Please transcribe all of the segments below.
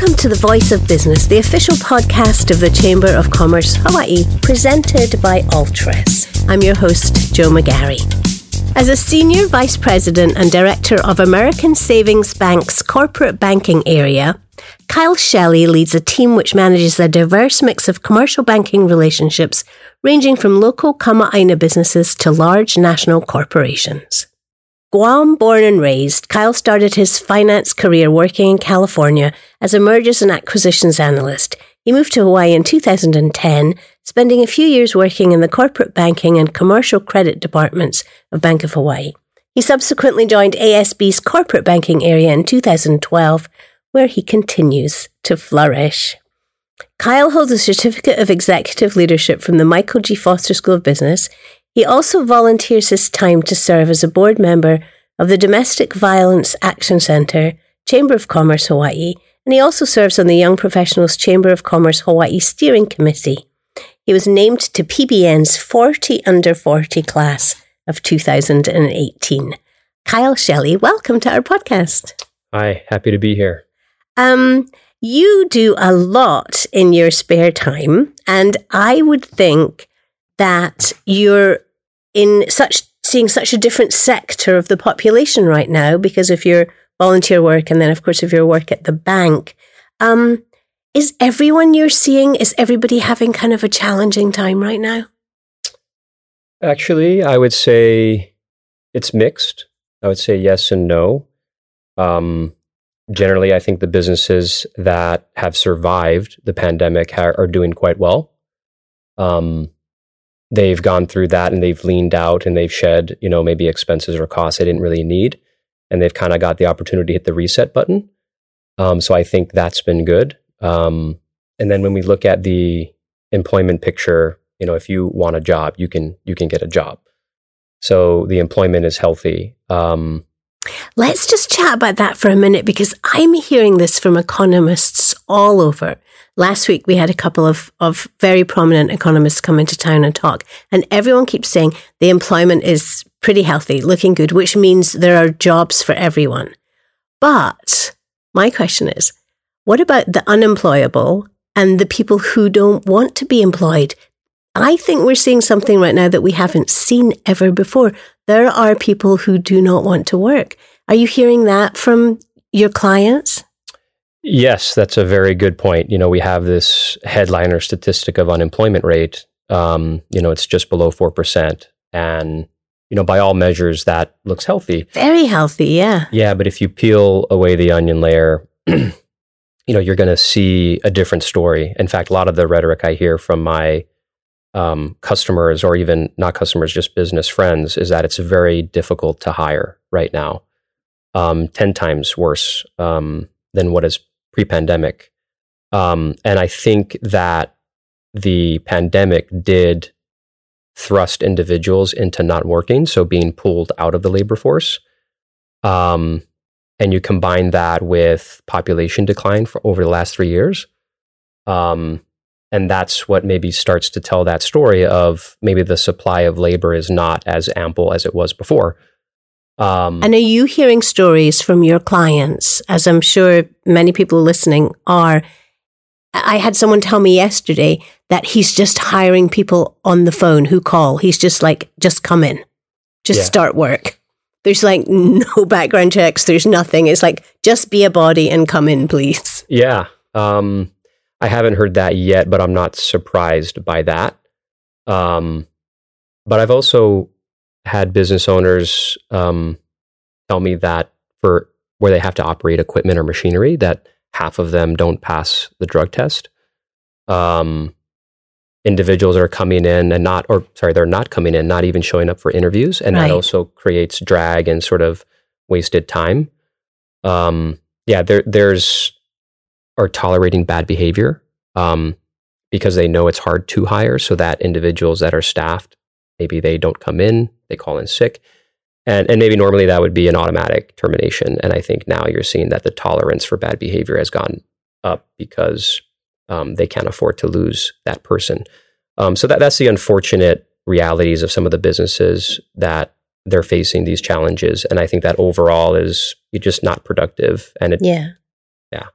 Welcome to the Voice of Business, the official podcast of the Chamber of Commerce Hawaii, presented by Altres. I'm your host, Jo McGarry. As a senior vice president and director of American Savings Bank's corporate banking area, Kyle Shelly leads a team which manages a diverse mix of commercial banking relationships ranging from local Kama'aina businesses to large national corporations. Guam born and raised, Kyle started his finance career working in California as a mergers and acquisitions analyst. He moved to Hawaii in 2010, spending a few years working in the corporate banking and commercial credit departments of Bank of Hawaii. He subsequently joined ASB's corporate banking area in 2012, where he continues to flourish. Kyle holds a certificate of executive leadership from the Michael G. Foster School of Business. He also volunteers his time to serve as a board member of the Domestic Violence Action Center, Chamber of Commerce Hawaii, and he also serves on the Young Professionals Chamber of Commerce Hawaii Steering Committee. He was named to PBN's 40 under 40 class of 2018. Kyle Shelly, welcome to our podcast. Hi, happy to be here. Um, you do a lot in your spare time, and I would think that you're in such seeing such a different sector of the population right now because of your volunteer work and then of course of your work at the bank. Um, is everyone you're seeing is everybody having kind of a challenging time right now? Actually, I would say it's mixed. I would say yes and no. Um, generally, I think the businesses that have survived the pandemic ha- are doing quite well. Um, they've gone through that and they've leaned out and they've shed, you know, maybe expenses or costs they didn't really need. And they've kind of got the opportunity to hit the reset button. Um, so I think that's been good. Um, and then when we look at the employment picture, you know, if you want a job, you can you can get a job. So the employment is healthy. Um, Let's just chat about that for a minute because I'm hearing this from economists all over. Last week, we had a couple of, of very prominent economists come into town and talk, and everyone keeps saying the employment is pretty healthy, looking good, which means there are jobs for everyone. But my question is what about the unemployable and the people who don't want to be employed? I think we're seeing something right now that we haven't seen ever before. There are people who do not want to work. Are you hearing that from your clients? Yes, that's a very good point. You know, we have this headliner statistic of unemployment rate. Um, you know, it's just below 4%. And, you know, by all measures, that looks healthy. Very healthy, yeah. Yeah, but if you peel away the onion layer, you know, you're going to see a different story. In fact, a lot of the rhetoric I hear from my um, customers or even not customers, just business friends is that it's very difficult to hire right now. Um, 10 times worse um, than what is pre pandemic. Um, and I think that the pandemic did thrust individuals into not working, so being pulled out of the labor force. Um, and you combine that with population decline for over the last three years. Um, and that's what maybe starts to tell that story of maybe the supply of labor is not as ample as it was before. Um, and are you hearing stories from your clients, as I'm sure many people listening are? I had someone tell me yesterday that he's just hiring people on the phone who call. He's just like, just come in, just yeah. start work. There's like no background checks. There's nothing. It's like, just be a body and come in, please. Yeah. Um, I haven't heard that yet, but I'm not surprised by that. Um, but I've also had business owners um, tell me that for where they have to operate equipment or machinery, that half of them don't pass the drug test. Um, individuals are coming in and not, or sorry, they're not coming in, not even showing up for interviews, and right. that also creates drag and sort of wasted time. Um, yeah, there, there's are tolerating bad behavior um, because they know it's hard to hire. So that individuals that are staffed, maybe they don't come in, they call in sick. And, and maybe normally that would be an automatic termination. And I think now you're seeing that the tolerance for bad behavior has gone up because um, they can't afford to lose that person. Um, so that, that's the unfortunate realities of some of the businesses that they're facing these challenges. And I think that overall is just not productive. And it, yeah. Yeah.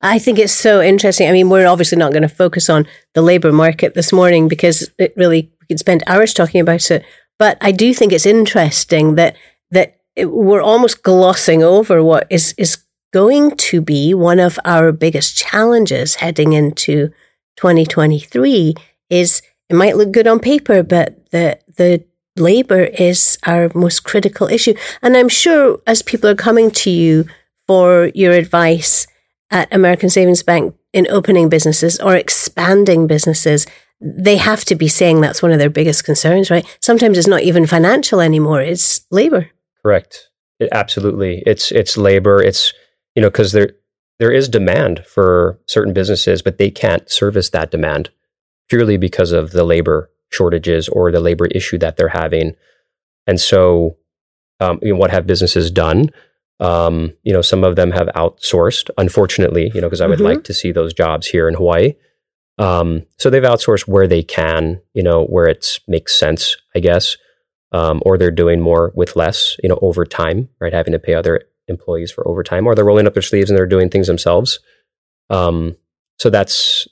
I think it's so interesting. I mean, we're obviously not going to focus on the labor market this morning because it really could spend hours talking about it. But I do think it's interesting that that it, we're almost glossing over what is is going to be one of our biggest challenges heading into 2023 is it might look good on paper, but the the labor is our most critical issue. And I'm sure as people are coming to you for your advice at American Savings Bank in opening businesses or expanding businesses, they have to be saying that's one of their biggest concerns, right? Sometimes it's not even financial anymore; it's labor. Correct. It, absolutely, it's it's labor. It's you know because there there is demand for certain businesses, but they can't service that demand purely because of the labor shortages or the labor issue that they're having. And so, um, you know, what have businesses done? Um, you know, some of them have outsourced, unfortunately, you know, because I would mm-hmm. like to see those jobs here in Hawaii. Um, so they've outsourced where they can, you know, where it makes sense, I guess, um, or they're doing more with less, you know, over time, right? Having to pay other employees for overtime, or they're rolling up their sleeves and they're doing things themselves. Um, so that's,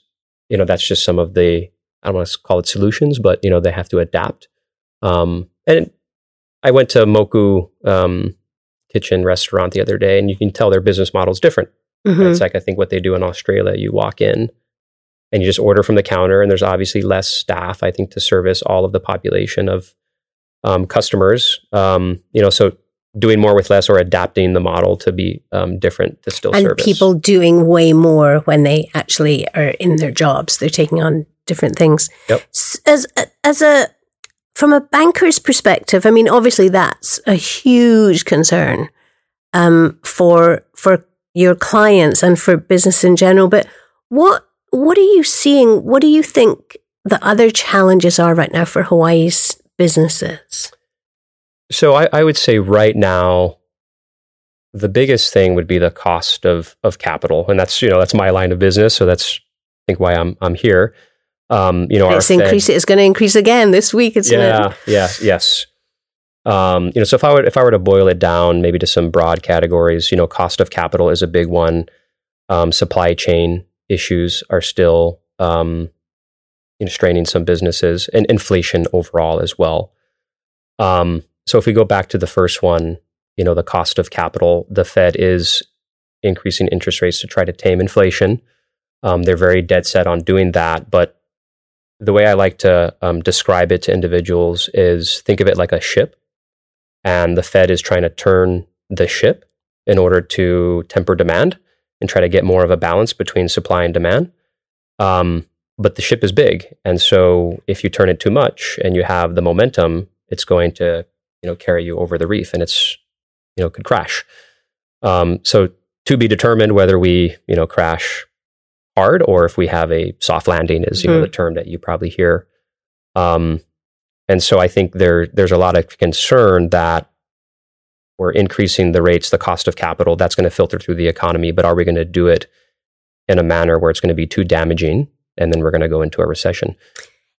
you know, that's just some of the, I don't want to call it solutions, but you know, they have to adapt. Um, and I went to Moku um, Kitchen restaurant the other day, and you can tell their business model is different. Mm-hmm. It's like I think what they do in Australia. You walk in and you just order from the counter, and there's obviously less staff, I think, to service all of the population of um, customers. Um, you know, so doing more with less or adapting the model to be um, different to still and service. people doing way more when they actually are in their jobs. They're taking on different things. Yep. As as a from a banker's perspective, I mean, obviously that's a huge concern um, for for your clients and for business in general. But what what are you seeing? What do you think the other challenges are right now for Hawaii's businesses? So I, I would say right now, the biggest thing would be the cost of of capital, and that's you know that's my line of business. So that's I think why I'm I'm here. Um, you know, it's increase. It's going to increase again this week. It's yeah, yeah, yes. Um, you know, so if I were if I were to boil it down, maybe to some broad categories, you know, cost of capital is a big one. Um, supply chain issues are still um, you know straining some businesses, and inflation overall as well. Um, so if we go back to the first one, you know, the cost of capital, the Fed is increasing interest rates to try to tame inflation. Um, they're very dead set on doing that, but the way I like to um, describe it to individuals is think of it like a ship, and the Fed is trying to turn the ship in order to temper demand and try to get more of a balance between supply and demand. Um, but the ship is big, and so if you turn it too much and you have the momentum, it's going to you know carry you over the reef, and it's you know could crash. Um, so to be determined whether we you know crash hard or if we have a soft landing is you mm-hmm. know the term that you probably hear um, and so i think there there's a lot of concern that we're increasing the rates the cost of capital that's going to filter through the economy but are we going to do it in a manner where it's going to be too damaging and then we're going to go into a recession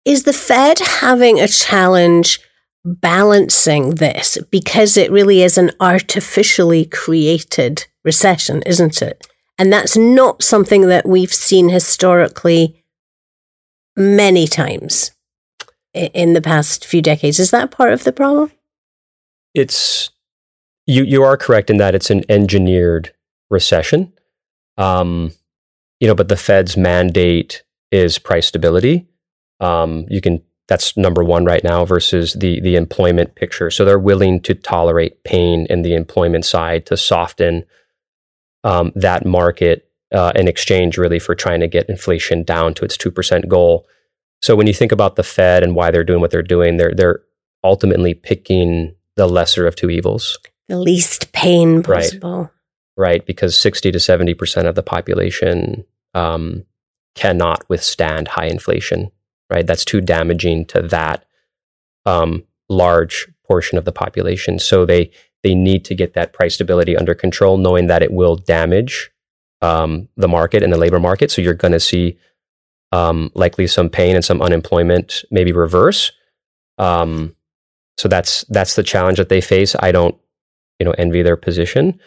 is the fed having a challenge balancing this because it really is an artificially created recession isn't it and that's not something that we've seen historically many times in the past few decades. Is that part of the problem? It's you. You are correct in that it's an engineered recession. Um, you know, but the Fed's mandate is price stability. Um, you can that's number one right now versus the the employment picture. So they're willing to tolerate pain in the employment side to soften um, that market uh, in exchange really for trying to get inflation down to its 2% goal. So when you think about the Fed and why they're doing what they're doing, they're, they're ultimately picking the lesser of two evils. The least pain possible. Right, right because 60 to 70% of the population um, cannot withstand high inflation, right? That's too damaging to that um, large portion of the population. So they they need to get that price stability under control, knowing that it will damage um, the market and the labor market. So you're going to see um, likely some pain and some unemployment, maybe reverse. Um, so that's that's the challenge that they face. I don't, you know, envy their position.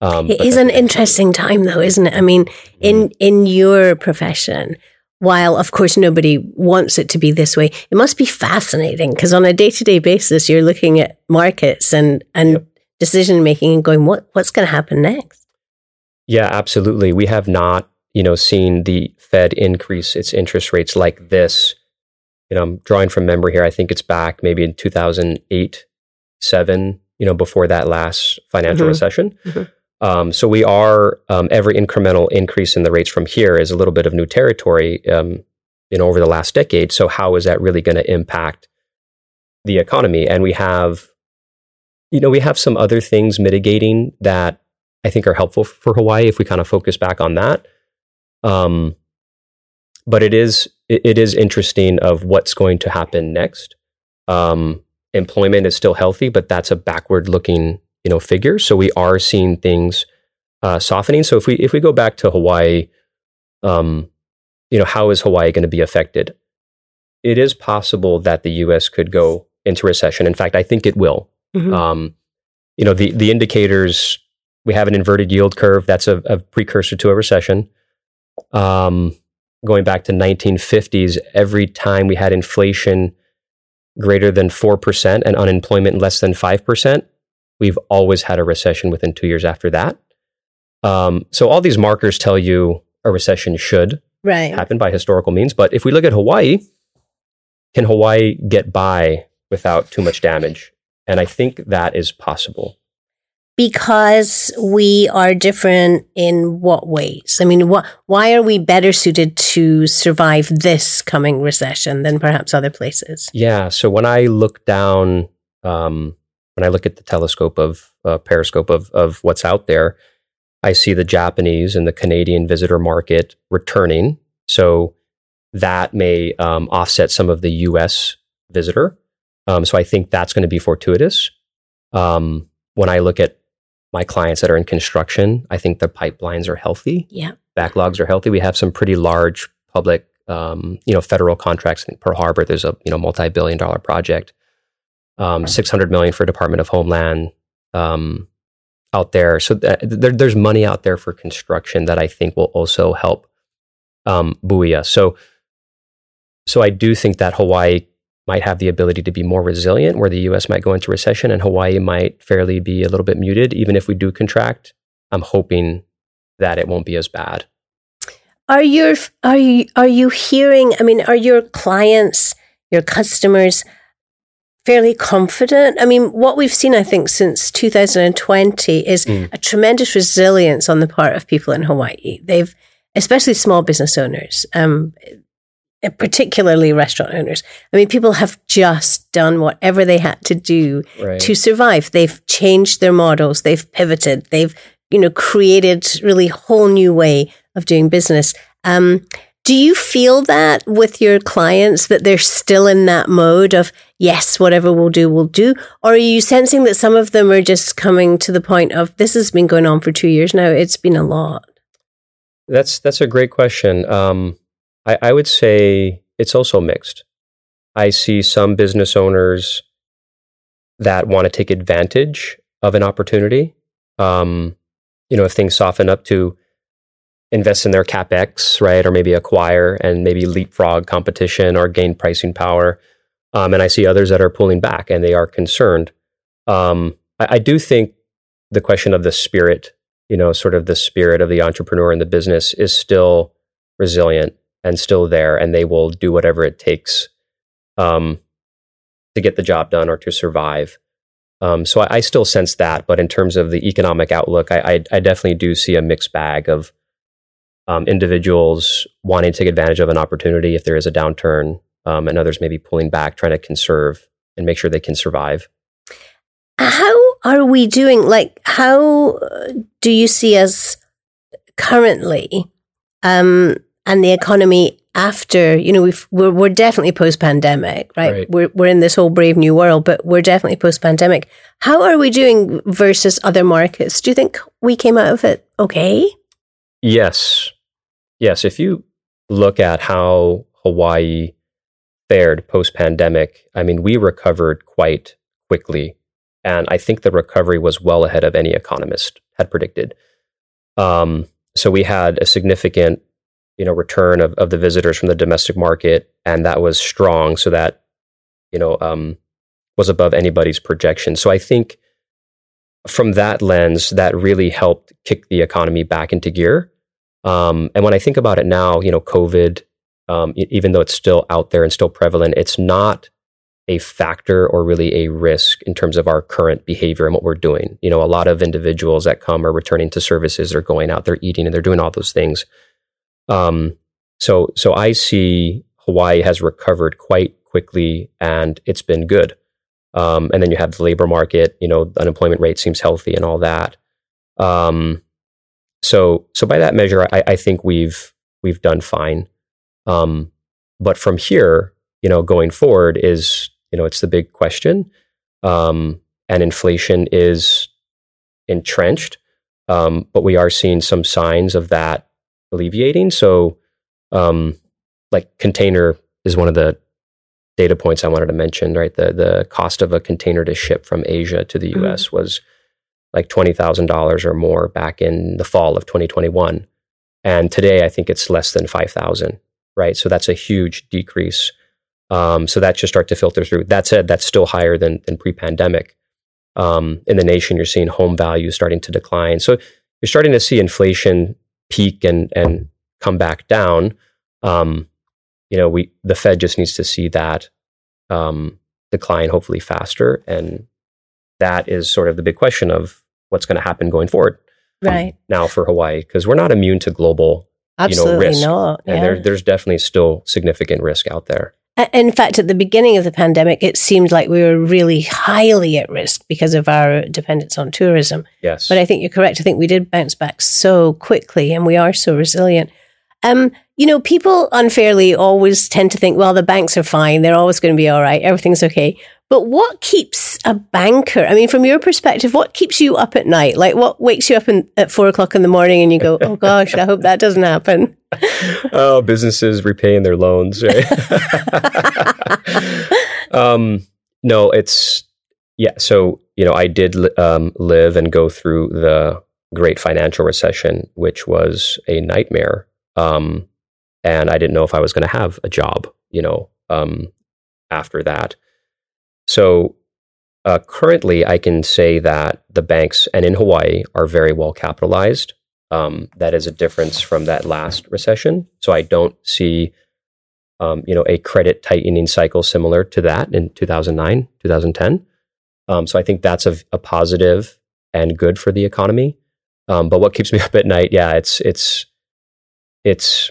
Um, it is an interesting time, though, isn't it? I mean, in mm-hmm. in your profession, while of course nobody wants it to be this way, it must be fascinating because on a day to day basis, you're looking at markets and and yep. decision making and going, what what's going to happen next? Yeah, absolutely. We have not, you know, seen the Fed increase its interest rates like this. You know, I'm drawing from memory here. I think it's back maybe in 2008, seven. You know, before that last financial mm-hmm. recession. Mm-hmm. Um, so we are um, every incremental increase in the rates from here is a little bit of new territory, um, you know, over the last decade. So how is that really going to impact the economy? And we have, you know, we have some other things mitigating that I think are helpful for Hawaii if we kind of focus back on that. Um, but it is it, it is interesting of what's going to happen next. Um, employment is still healthy, but that's a backward looking you know figure. So we are seeing things uh, softening. So if we if we go back to Hawaii, um, you know, how is Hawaii going to be affected? It is possible that the U.S. could go into recession. In fact, I think it will. Mm-hmm. Um, you know, the the indicators we have an inverted yield curve. That's a, a precursor to a recession. Um, going back to 1950s, every time we had inflation greater than 4% and unemployment less than 5%, We've always had a recession within two years after that. Um, so all these markers tell you a recession should right. happen by historical means. But if we look at Hawaii, can Hawaii get by without too much damage? And I think that is possible. Because we are different in what ways? I mean, what, why are we better suited to survive this coming recession than perhaps other places? Yeah. So when I look down um, when I look at the telescope of uh, periscope of of what's out there, I see the Japanese and the Canadian visitor market returning. So that may um, offset some of the U.S. visitor. Um, so I think that's going to be fortuitous. Um, when I look at my clients that are in construction, I think the pipelines are healthy. Yeah, backlogs are healthy. We have some pretty large public, um, you know, federal contracts. in Pearl Harbor, there's a you know multi-billion dollar project um, 600 million for Department of Homeland um, out there. So th- there, there's money out there for construction that I think will also help um, buoy us. So, so I do think that Hawaii might have the ability to be more resilient, where the U.S. might go into recession and Hawaii might fairly be a little bit muted, even if we do contract. I'm hoping that it won't be as bad. Are your are you are you hearing? I mean, are your clients, your customers? fairly confident. I mean, what we've seen, I think, since 2020 is mm. a tremendous resilience on the part of people in Hawaii. They've, especially small business owners, um, particularly restaurant owners. I mean, people have just done whatever they had to do right. to survive. They've changed their models. They've pivoted. They've, you know, created really whole new way of doing business. Um, do you feel that with your clients that they're still in that mode of, yes, whatever we'll do, we'll do? Or are you sensing that some of them are just coming to the point of, this has been going on for two years now? It's been a lot. That's, that's a great question. Um, I, I would say it's also mixed. I see some business owners that want to take advantage of an opportunity. Um, you know, if things soften up to invest in their capex, right, or maybe acquire and maybe leapfrog competition or gain pricing power. Um, and I see others that are pulling back and they are concerned. Um, I, I, do think the question of the spirit, you know, sort of the spirit of the entrepreneur in the business is still resilient and still there, and they will do whatever it takes um, to get the job done or to survive. Um, so I, I, still sense that, but in terms of the economic outlook, I, I, I definitely do see a mixed bag of um, individuals wanting to take advantage of an opportunity if there is a downturn, um, and others maybe pulling back, trying to conserve and make sure they can survive. How are we doing? Like, how uh, do you see us currently um, and the economy after? You know, we've, we're, we're definitely post pandemic, right? right? We're, we're in this whole brave new world, but we're definitely post pandemic. How are we doing versus other markets? Do you think we came out of it okay? Yes, yes, if you look at how Hawaii fared post pandemic, I mean, we recovered quite quickly. And I think the recovery was well ahead of any economist had predicted. Um, so we had a significant, you know, return of, of the visitors from the domestic market, and that was strong. So that, you know, um, was above anybody's projection. So I think from that lens, that really helped kick the economy back into gear. Um, and when I think about it now, you know, COVID, um, even though it's still out there and still prevalent, it's not a factor or really a risk in terms of our current behavior and what we're doing. You know, a lot of individuals that come are returning to services, they're going out, they're eating, and they're doing all those things. Um, so, so I see Hawaii has recovered quite quickly, and it's been good. Um, and then you have the labor market. You know, unemployment rate seems healthy and all that. Um, so, so by that measure, I, I think we've we've done fine. Um, but from here, you know, going forward is you know it's the big question. Um, and inflation is entrenched, um, but we are seeing some signs of that alleviating. So, um, like container is one of the data points I wanted to mention, right? The the cost of a container to ship from Asia to the US mm-hmm. was like $20,000 or more back in the fall of 2021. And today I think it's less than 5,000, right? So that's a huge decrease. Um, so that should start to filter through. That said, that's still higher than, than pre-pandemic. Um, in the nation, you're seeing home values starting to decline. So you're starting to see inflation peak and, and come back down. Um, you know, we the Fed just needs to see that um, decline hopefully faster, and that is sort of the big question of what's going to happen going forward. Um, right um, now for Hawaii, because we're not immune to global, Absolutely you know, risk, not. Yeah. and there, there's definitely still significant risk out there. In fact, at the beginning of the pandemic, it seemed like we were really highly at risk because of our dependence on tourism. Yes. But I think you're correct. I think we did bounce back so quickly and we are so resilient. Um, you know, people unfairly always tend to think, well, the banks are fine. They're always going to be all right. Everything's okay. But what keeps a banker? I mean, from your perspective, what keeps you up at night? Like, what wakes you up in, at four o'clock in the morning and you go, oh gosh, I hope that doesn't happen? oh, businesses repaying their loans, right? um, no, it's, yeah. So, you know, I did um, live and go through the great financial recession, which was a nightmare um, and I didn't know if I was going to have a job, you know, um, after that. So uh, currently, I can say that the banks and in Hawaii are very well capitalized. Um, that is a difference from that last recession. So I don't see, um, you know, a credit tightening cycle similar to that in 2009, 2010. Um, so I think that's a, a, positive and good for the economy. Um, but what keeps me up at night, yeah, it's it's it's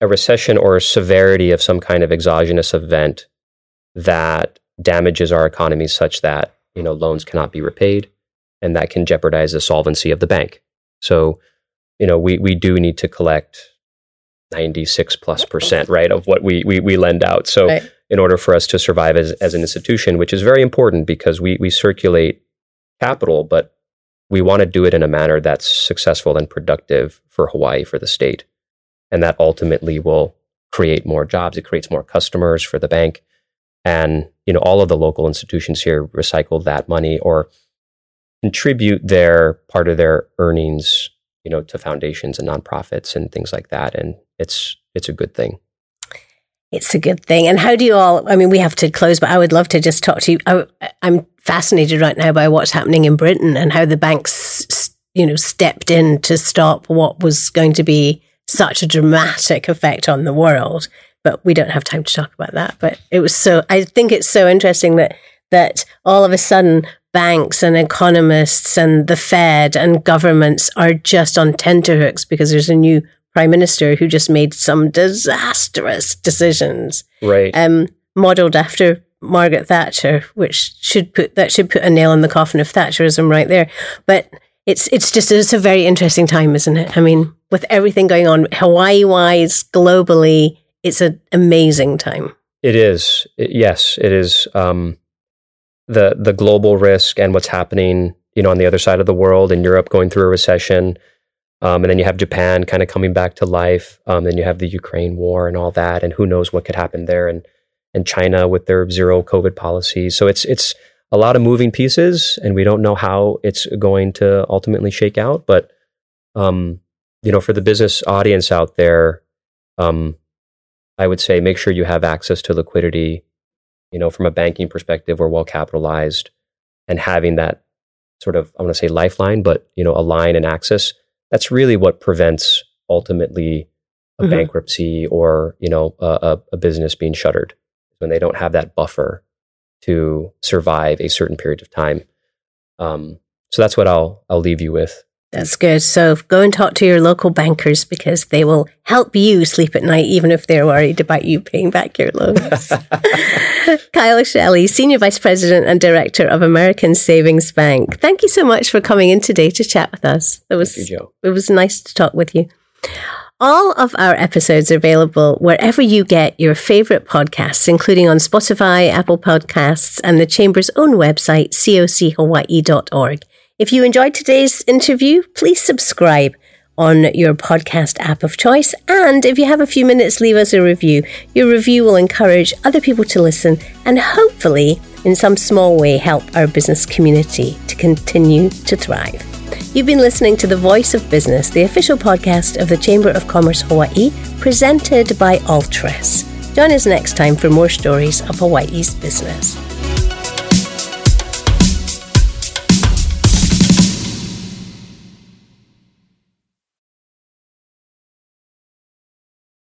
a recession or a severity of some kind of exogenous event that damages our economy such that you know loans cannot be repaid and that can jeopardize the solvency of the bank so you know we we do need to collect 96 plus percent right of what we we, we lend out so right. in order for us to survive as, as an institution which is very important because we we circulate capital but we want to do it in a manner that's successful and productive for Hawaii, for the state. And that ultimately will create more jobs. It creates more customers for the bank. And, you know, all of the local institutions here recycle that money or contribute their part of their earnings, you know, to foundations and nonprofits and things like that. And it's it's a good thing. It's a good thing. And how do you all? I mean, we have to close, but I would love to just talk to you. I, am fascinated right now by what's happening in Britain and how the banks, you know, stepped in to stop what was going to be such a dramatic effect on the world. But we don't have time to talk about that. But it was so. I think it's so interesting that that all of a sudden banks and economists and the Fed and governments are just on tenterhooks because there's a new prime minister who just made some disastrous decisions. Right. Um, modeled after Margaret Thatcher, which should put that should put a nail in the coffin of Thatcherism right there. But it's it's just it's a very interesting time, isn't it? I mean, with everything going on Hawaii wise, globally, it's an amazing time. It is. It, yes, it is. Um, the the global risk and what's happening, you know, on the other side of the world in Europe going through a recession. Um, and then you have Japan kind of coming back to life. Um, then you have the Ukraine war and all that, and who knows what could happen there. And and China with their zero COVID policies. So it's it's a lot of moving pieces, and we don't know how it's going to ultimately shake out. But um, you know, for the business audience out there, um, I would say make sure you have access to liquidity. You know, from a banking perspective, we're well capitalized, and having that sort of I want to say lifeline, but you know, a line and access. That's really what prevents ultimately a mm-hmm. bankruptcy or you know a, a business being shuttered when they don't have that buffer to survive a certain period of time. Um, so that's what I'll I'll leave you with. That's good. So go and talk to your local bankers because they will help you sleep at night, even if they're worried about you paying back your loans. Kyle Shelly, Senior Vice President and Director of American Savings Bank. Thank you so much for coming in today to chat with us. It was, you, it was nice to talk with you. All of our episodes are available wherever you get your favorite podcasts, including on Spotify, Apple Podcasts, and the Chamber's own website, cochawaii.org. If you enjoyed today's interview, please subscribe on your podcast app of choice. And if you have a few minutes, leave us a review. Your review will encourage other people to listen and hopefully, in some small way, help our business community to continue to thrive. You've been listening to The Voice of Business, the official podcast of the Chamber of Commerce Hawaii, presented by Altres. Join us next time for more stories of Hawaii's business.